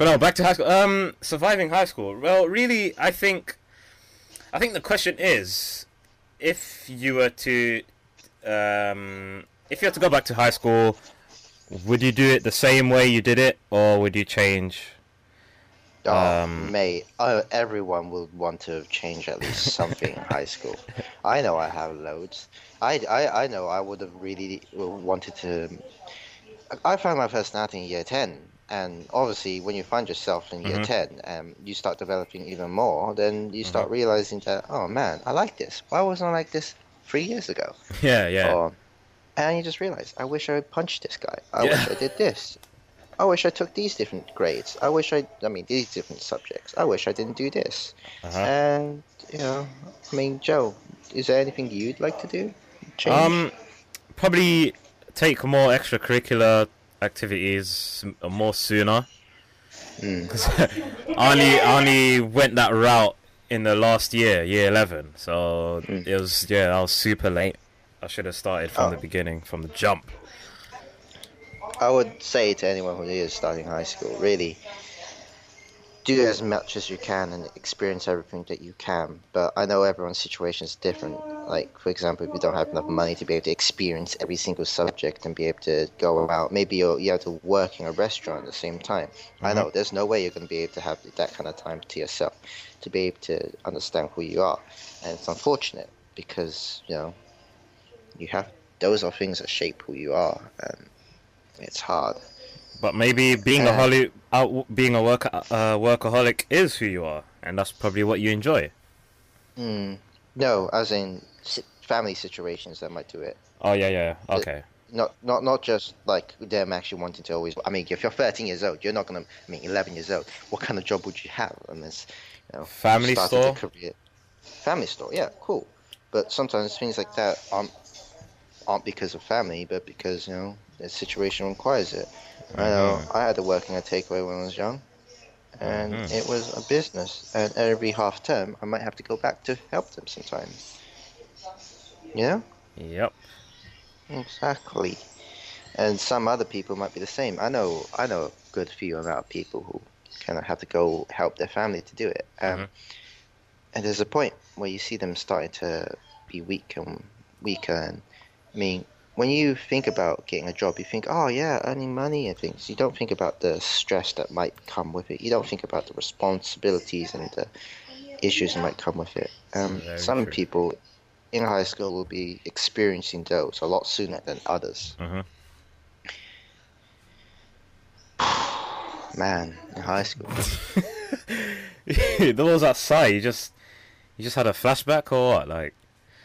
But no, back to high school. Um, surviving high school. Well, really, I think, I think the question is, if you were to, um, if you had to go back to high school, would you do it the same way you did it, or would you change? Oh, Um, mate, uh, everyone would want to change at least something in high school. I know I have loads. I, I, I know I would have really wanted to. I found my personality in year 10, and obviously, when you find yourself in year Mhm. 10, um, you start developing even more, then you start realizing that, oh man, I like this. Why wasn't I like this three years ago? Yeah, yeah. Or, and you just realize, I wish I punched this guy. I Yeah. wish I did this. I wish I took these different grades. I wish I, I mean, these different subjects. I wish I didn't do this. Uh-huh. And, you know, I mean, Joe, is there anything you'd like to do? Change? Um, probably take more extracurricular activities more sooner. Mm. I only I only went that route in the last year, year eleven. So Mm. it was yeah, I was super late. I should have started from Oh. the beginning, from the jump. I would say to anyone who is starting high school, really, do as much as you can and experience everything that you can. But I know everyone's situation is different. Like, for example, if you don't have enough money to be able to experience every single subject and be able to go out, maybe you're, you have to work in a restaurant at the same time. I Mhm. know there's no way you're going to be able to have that kind of time to yourself to be able to understand who you are. And it's unfortunate because, you know, you have those are things that shape who you are. And it's hard. But maybe being a holi- out, being a work uh, workaholic is who you are, and that's probably what you enjoy. Mm, no, as in family situations that might do it. Oh yeah, yeah. Okay. Not, not, not just like them actually wanting to always. I mean, if you're 13 years old, you're not gonna. I mean, 11 years old. What kind of job would you have? Unless, you know, Family store? career. Family store, yeah, cool. But sometimes things like that aren't aren't because of family, but because you know the situation requires it. I know. I had to work in a takeaway when I was young, and Mhm. it was a business. And every half term, I might have to go back to help them sometimes. Know. Yep. Exactly. And some other people might be the same. I know I know a good few amount of people who kind of have to go help their family to do it. Um, Mhm. And there's a point where you see them starting to be weak and weaker. And I mean, when you think about getting a job, you think, oh yeah, earning money and things. You don't think about the stress that might come with it. You don't think about the responsibilities and the issues that might come with it. Um, some true. people in high school will be experiencing those a lot sooner than others. Mhm. Man, in high school. Those outside, you just you just had a flashback or what? Like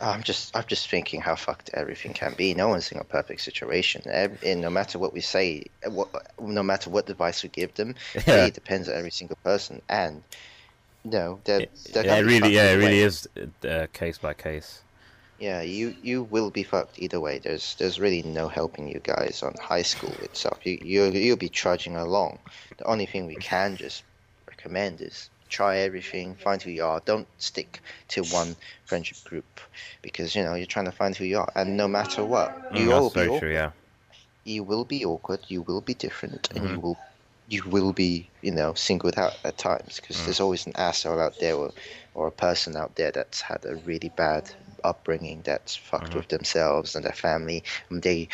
I'm just, I'm just thinking how fucked everything can be. No one's in a perfect situation. And no matter what we say, uh, what, no matter what advice we give them, Yeah. really depends on every single person. And no, they're, they're yeah, it really, yeah, it really way. is uh, case by case. Yeah, you, you will be fucked either way. There's, there's really no helping you guys on high school itself. You, you, you'll be trudging along. The only thing we can just recommend is try everything, find who you are. Don't stick to one friendship group because you know you're trying to find who you are. And no matter what, Mm, you all that's be true. Yeah. You will be awkward. You will be different, and you Mhm. will you will be you know singled out at times because Mm. there's always an asshole out there or, or a person out there that's had a really bad upbringing that's fucked with themselves and their family and they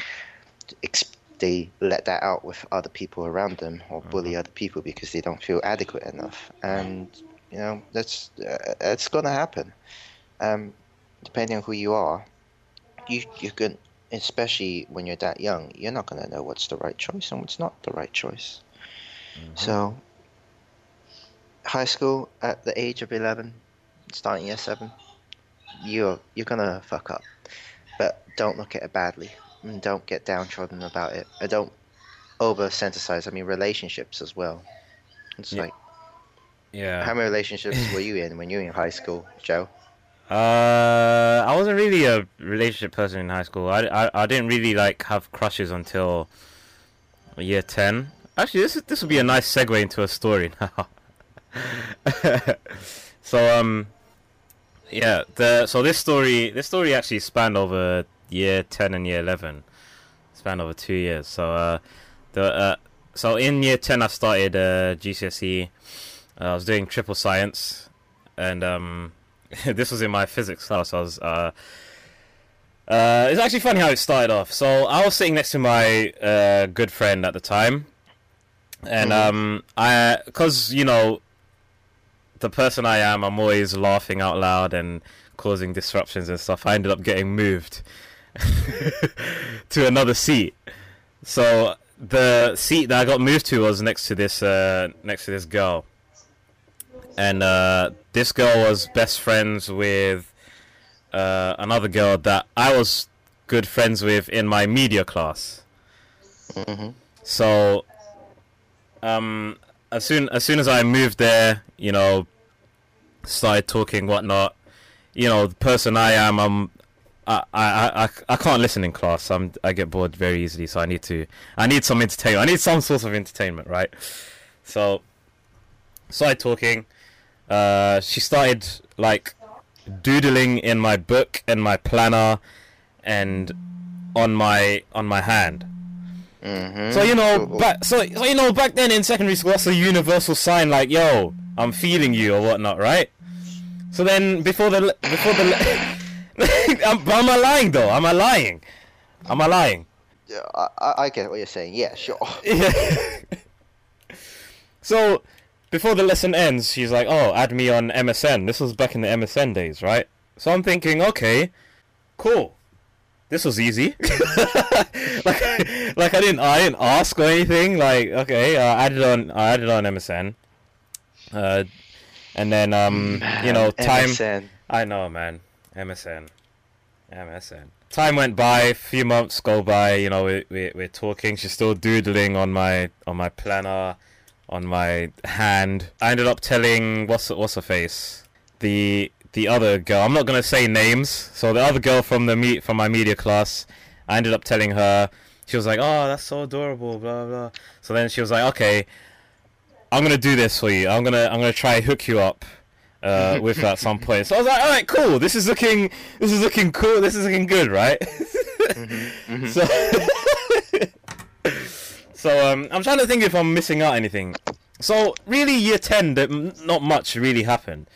ex- they let that out with other people around them or bully Mm-hmm. other people because they don't feel adequate enough. And you know that's uh, it's gonna happen. Um depending on who you are you you can especially when you're that young you're not gonna know what's the right choice and what's not the right choice. Mhm. so high school at the age of 11 starting year 7 you're you're gonna fuck up but don't look at it badly and don't get downtrodden about it and don't over sensitize i mean relationships as well it's Yeah. like yeah. how many relationships were you in when you were in high school joe Uh, I wasn't really a relationship person in high school. I, I, I didn't really like have crushes until year ten. Actually, this is, this would be a nice segue into a story now. so um, yeah. The so this story this story actually spanned over year ten and year eleven, spanned over two years. So uh, the uh, so in year ten, I started uh, GCSE. Uh, I was doing triple science, and um, this was in my physics class. I was. Uh, uh, it's actually funny how it started off. So I was sitting next to my uh, good friend at the time, and Mhm. um, I, cause you know, the person I am, I'm always laughing out loud and causing disruptions and stuff. I ended up getting moved to another seat. So the seat that I got moved to was next to this uh, next to this girl, and uh, this girl was best friends with uh, another girl that I was good friends with in my media class. hmm So, um, as soon as soon as I moved there, you know, started talking whatnot. You know, the person I am, I'm. I, I, I, I can't listen in class. I'm I get bored very easily, so I need to I need some entertainment. I need some sort of entertainment, right? So started talking. Uh, she started like doodling in my book and my planner and on my on my hand. Hmm So you know, back so, so you know, back then in secondary school, that's a universal sign, like "Yo, I'm feeling you" or whatnot, right? So then, before the before the, am, but am I lying though? Am I lying? Am I lying? Yeah, I, I I get what you're saying. Yeah, sure. Yeah. so, before the lesson ends, she's like, "Oh, add me on MSN." This was back in the MSN days, right? So I'm thinking, okay, cool. This was easy. like, like I didn't, I didn't ask or anything. Like, okay, uh, I added on, I added on MSN. Uh, and then, um, you know, time. MSN. I know, man. MSN. MSN. Time went by, a few months go by, you know, we, we, we're talking. She's still doodling on my on my planner, on my hand. I ended up telling, what's, what's her face? The the other girl, I'm not going to say names, so the other girl from the meet from my media class, I ended up telling her, she was like, oh, that's so adorable, blah, blah. So then she was like, okay, I'm going to do this for you. I'm going to I'm gonna try hook you up uh, with her at some point. So I was like, all right, cool. This is looking, this is looking cool. This is looking good, right? Mhm. so, so um, I'm trying to think if I'm missing out anything. So really, year ten, that not much really happened,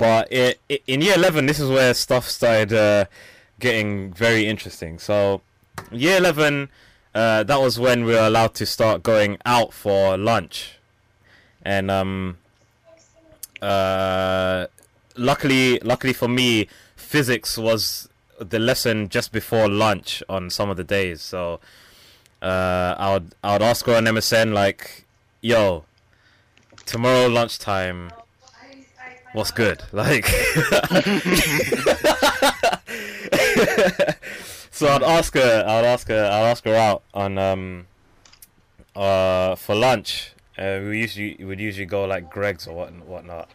but it, it, in year eleven, this is where stuff started uh, getting very interesting. So, year eleven, uh, that was when we were allowed to start going out for lunch, and um, uh, luckily, luckily for me, physics was the lesson just before lunch on some of the days. So uh, I would I would ask her on MSN like, "Yo, tomorrow lunchtime, what's good?" Like, so I'd ask her, I'd ask her, I'd ask her out on um uh for lunch. Uh, we usually would usually go like Greggs or what whatnot.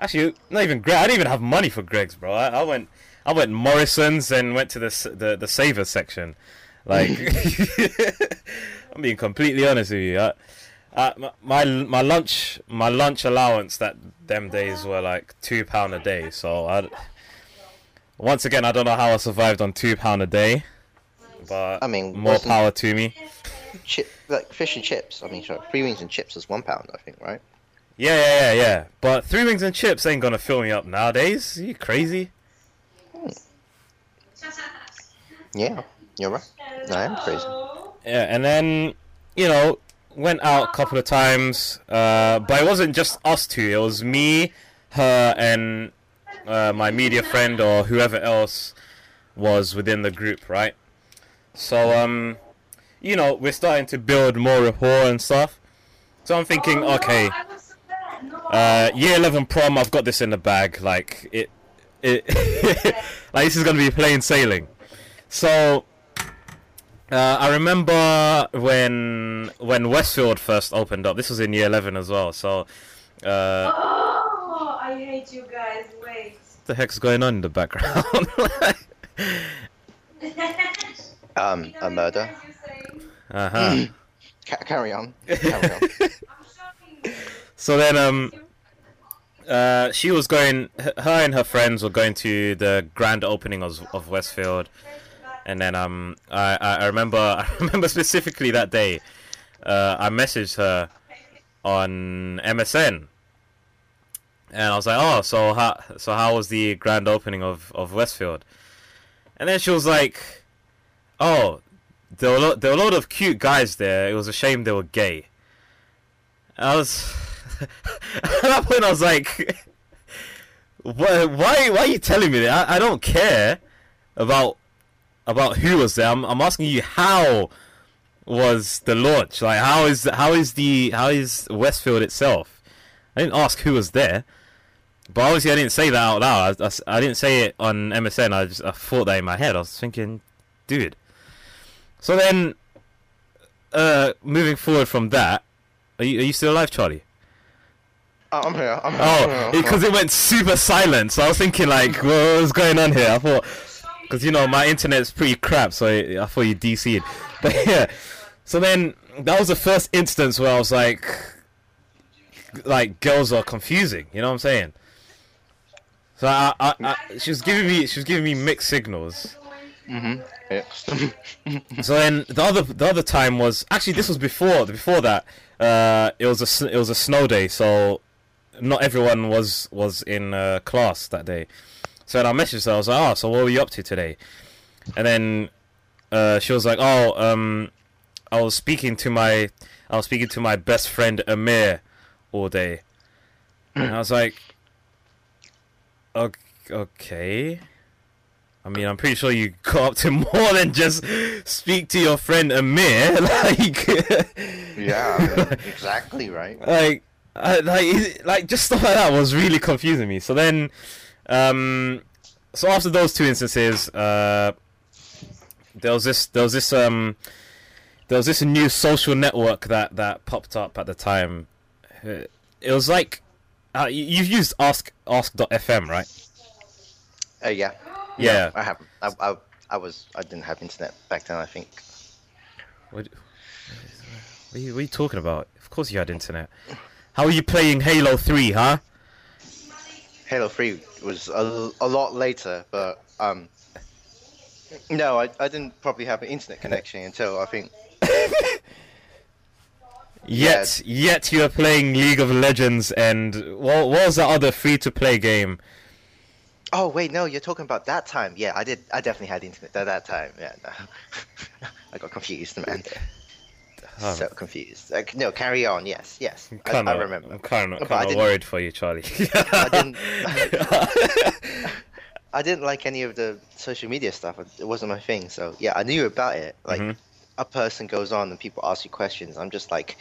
Actually, not even Greg. I didn't even have money for Greggs, bro. I, I went I went Morrisons and went to the the the saver section. Like, I'm being completely honest with you. I, uh, my- my lunch my lunch allowance that them days were like two pound a day. So I, once again, I don't know how I survived on two pound a day, but I mean, more power to me. chip like fish and chips. I mean, sorry, free wings and chips is one pound, I think, right? Yeah, yeah, yeah, yeah. But three wings and chips ain't gonna fill me up nowadays. Are you crazy? Yeah, you're right. I am crazy. Yeah, and then you know went out a couple of times, uh, but it wasn't just us two. It was me, her, and uh, my media friend or whoever else was within the group, right? So um, you know, we're starting to build more rapport and stuff. So I'm thinking, okay, uh, year 11 prom, I've got this in the bag. Like it, it, like this is gonna be plain sailing. So uh, I remember when when Westfield first opened up. This was in year 11 as well. So uh, Oh, I hate you guys. Wait. what the heck's going on in the background? Um, a murder. uh huh. Ca- carry on. Carry on. So then, um, uh, she was going. Her and her friends were going to the grand opening of of Westfield, and then um, I I remember I remember specifically that day. uh, I messaged her on MSN, and I was like, "Oh, so how so how was the grand opening of of Westfield?" And then she was like, "Oh, there were lo- there were a lot of cute guys there. It was a shame they were gay." I was at that point I was like, "Why why why are you telling me that? I, I don't care about about who was there. I'm I'm asking you how." was the launch like how is how is the how is Westfield itself? I didn't ask who was there, but obviously I didn't say that out loud. I, I, I didn't say it on MSN. I just I thought that in my head. I was thinking, dude. So then, uh, moving forward from that, are you are you still alive, Charlie? Oh, I'm here. I'm here. Oh, because it went super silent. So I was thinking like, what what's going on here? I thought, because you know my internet's pretty crap, so I, thought you DC'd. But yeah, so then that was the first instance where I was like, like girls are confusing. You know what I'm saying? So I, I, I she was giving me she was giving me mixed signals. Mhm. Yes. So then the other the other time was actually this was before before that. Uh, it was a it was a snow day, so not everyone was was in uh, class that day. So then I messaged her. I was like, "Oh, so what were you up to today?" And then uh, she was like, "Oh, um, I was speaking to my I was speaking to my best friend Amir all day." And I was like, "Ok- "Okay." I mean, I'm pretty sure you got up to more than just speak to your friend Amir. Like, yeah. Exactly right. like, I, like, like just stuff like that was really confusing me. So then, um, so after those two instances, uh, there was this, there was this, um, there was this new social network that that popped up at the time. Uh, It was like, uh, you- you've used Ask Ask.fm, right? Uh, yeah. Yeah. I haven't. I, I, I was. I didn't have internet back then. I think. What, what, are you, what are you talking about? Of course you had internet. How are you playing Halo 3, huh? Halo 3 was a, a lot later, but um. No, I, I didn't probably have an internet connection until I think. Yet, yet you are playing League of Legends and what, what was that other free-to-play game? Oh wait, no, you're talking about that time. Yeah, I did. I definitely had internet at that time. Yeah, no. I got confused, man. Oh. So confused. Like, no, carry on. Yes, yes. I, Kinda, I remember. I'm kind of kind of worried for you, Charlie. I didn't. I didn't like any of the social media stuff. It wasn't my thing. So yeah, I knew about it. Like Mhm. a person goes on and people ask you questions. I'm just like,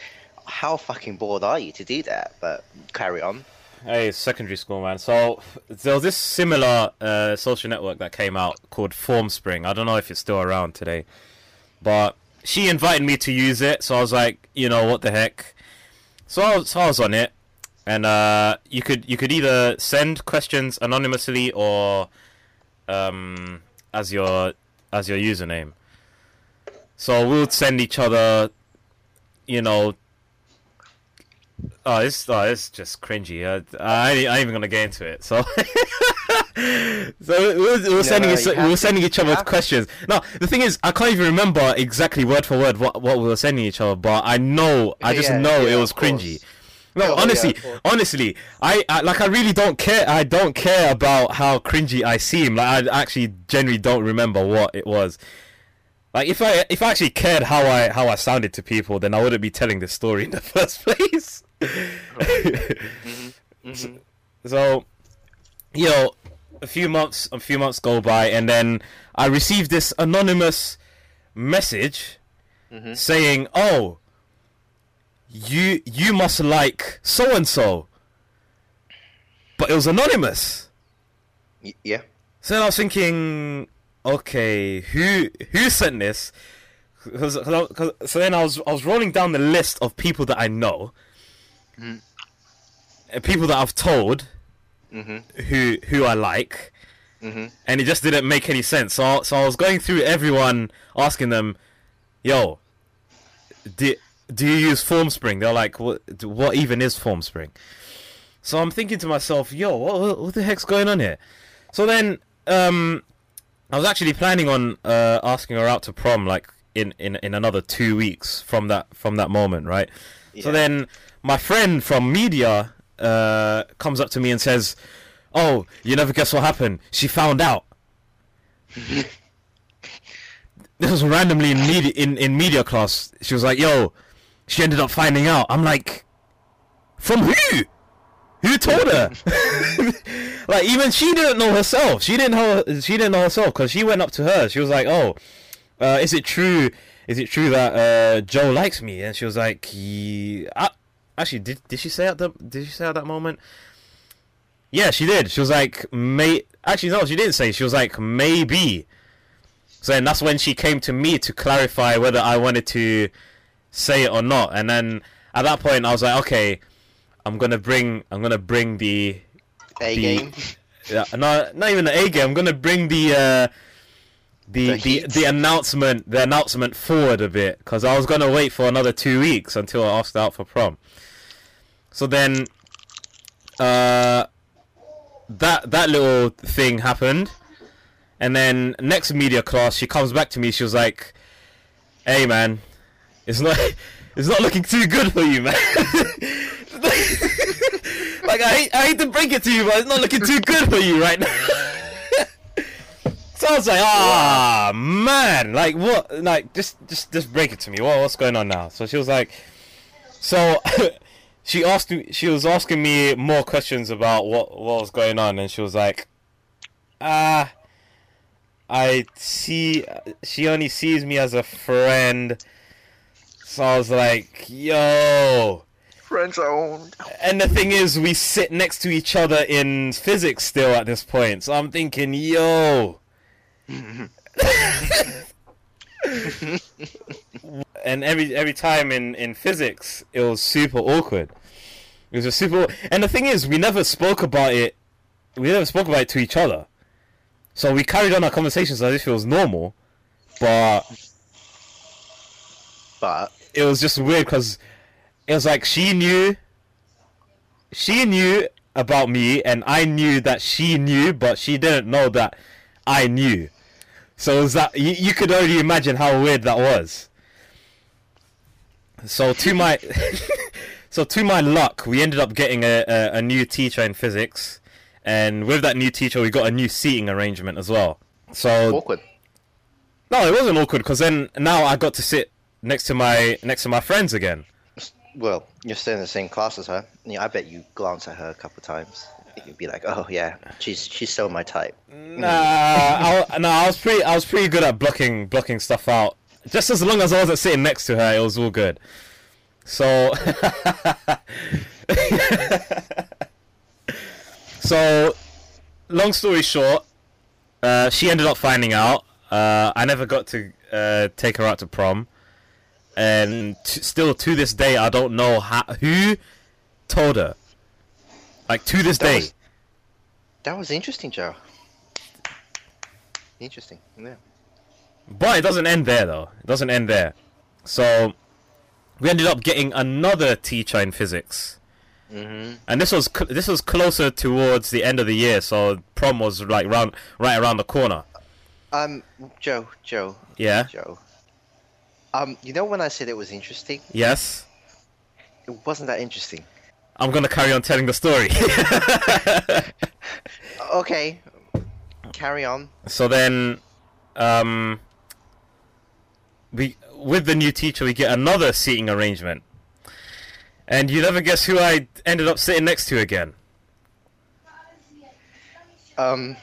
how fucking bored are you to do that? But carry on. Hey, secondary school, man. So there was this similar uh, social network that came out called Formspring. I don't know if it's still around today, but she invited me to use it. So I was like, you know, what the heck? So I was, so I was on it, and uh, you could you could either send questions anonymously or um, as your as your username. So we would send each other, you know, Oh, it's oh, it's just cringy. Uh, I, I ain't even gonna get into it. So, so we were, we were sending each, we were sending each other questions. Now the thing is, I can't even remember exactly word for word what, what we were sending each other, but I know, I just Yeah, know yeah, it was of course. cringy. No, Oh, yeah, honestly, honestly, I, I like I really don't care. I don't care about how cringy I seem. Like I actually generally don't remember what it was. Like if I if I actually cared how I how I sounded to people, then I wouldn't be telling this story in the first place. Mhm. So, you know, a few months a few months go by, and then I received this anonymous message Mhm. saying, "Oh, you you must like so and so," but it was anonymous. Y- yeah. So then I was thinking, okay, who who sent this? Cause, cause, 'cause- so then I was I was rolling down the list of people that I know, Mhm. and people that I've told Mhm. who who I like, Mhm. and it just didn't make any sense. So so I was going through everyone, asking them, "Yo, do do you use FormSpring?" They're like, "What what even is FormSpring?" So I'm thinking to myself, "Yo, what what, the heck's going on here?" So then um, I was actually planning on uh, asking her out to prom like in, in in another two weeks from that from that moment, right? So then my friend from media uh, comes up to me and says, "Oh, you never guess what happened? She found out." this was randomly in media in, in media class. She was like, "Yo, she ended up finding out." I'm like, "From who? Who told her?" like even she didn't know herself. She didn't know. She didn't know herself because she went up to her. She was like, "Oh, uh, is it true? Is it true that uh, Joe likes me?" And she was like, "He." Uh, actually, did did she say at the did she say at that moment? Yeah, she did. She was like, "May." Actually, no, she didn't say. She was like, "Maybe." So then that's when she came to me to clarify whether I wanted to say it or not. And then at that point, I was like, "Okay, I'm gonna bring I'm gonna bring the A the- game. yeah, no, not even the A game. I'm gonna bring the uh, the The the, the announcement the announcement forward a bit because I was gonna wait for another two weeks until I asked out for prom. So then, uh, that that little thing happened, and then next media class she comes back to me. She was like, "Hey man, it's not it's not looking too good for you, man." like I hate, I hate to break it to you, but it's not looking too good for you right now. so I was like, ah man, like what? Like just just just break it to me. What what's going on now? So she was like, so she asked me, she was asking me more questions about what what was going on, and she was like, ah. I see. She only sees me as a friend. So I was like, "Yo." Friend zone. And the thing is, we sit next to each other in physics still at this point. So I'm thinking, "Yo." and every every time in in physics, it was super awkward. It was just super. And the thing is, we never spoke about it. We never spoke about it to each other. So we carried on our conversations as if it was normal, but But it was just weird because it was like she knew she knew about me and I knew that she knew but she didn't know that I knew so was that you, you could already imagine how weird that was so to my so to my luck we ended up getting a, a, a new teacher in physics and with that new teacher we got a new seating arrangement as well so awkward. no, it wasn't awkward because then now I got to sit next to my next to my friends again. Well, you're still in the same class as her. Yeah, I bet you glance at her a couple of times. You'd be like, "Oh yeah, she's she's still my type." Nah, I, no, I was pretty I was pretty good at blocking blocking stuff out. Just as long as I wasn't sitting next to her, it was all good. So, so long story short, uh, she ended up finding out. Uh, I never got to uh, take her out to prom, and t- still to this day, I don't know how, who told her. Like to this That day, was- That was interesting, Joe. Interesting. Yeah. but it doesn't end there though. It doesn't end there. So we ended up getting another teacher in physics, Mhm. and this was this was closer towards the end of the year. So prom was like round right around the corner. Um, Joe, Joe, Yeah. Joe. Um, you know when I said it was interesting, Yes. it wasn't that interesting. I'm gonna carry on telling the story. Okay, carry on. so then, um, we with the new teacher we get another seating arrangement, and you never guess who I ended up sitting next to again. Um,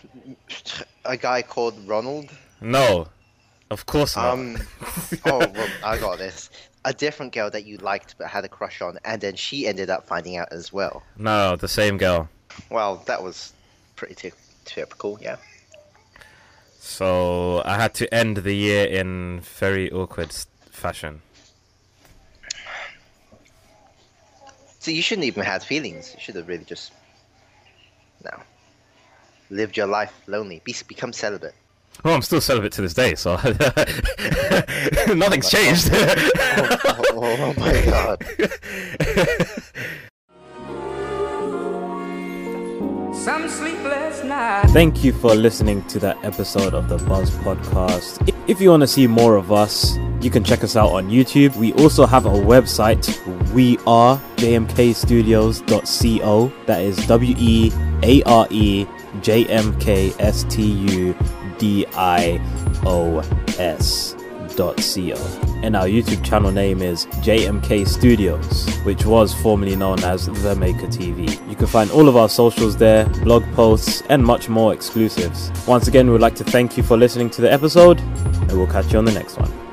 a guy called Ronald. No, of course not. Um, oh, well, I got this. A different girl that you liked but had a crush on, and then she ended up finding out as well. no, the same girl. Well, that was pretty ty- typical, yeah. So I had to end the year in very awkward fashion. So you shouldn't even have feelings. You should have really just, no, lived your life lonely. Be become celibate. Well, I'm still celibate to this day, so nothing's changed. Oh, oh, oh, oh my god. Some sleepless nights. Thank you for listening to that episode of the Buzz Podcast. If you want to see more of us, You can check us out on YouTube. We also have a website. We are jmkstudios.co. That is W E A R E J M K S T U D I O S dot co. And our YouTube channel name is JMK Studios, which was formerly known as The Maker TV. You can find all of our socials there, blog posts, and much more exclusives. Once again, we'd like to thank you for listening to the episode, and we'll catch you on the next one.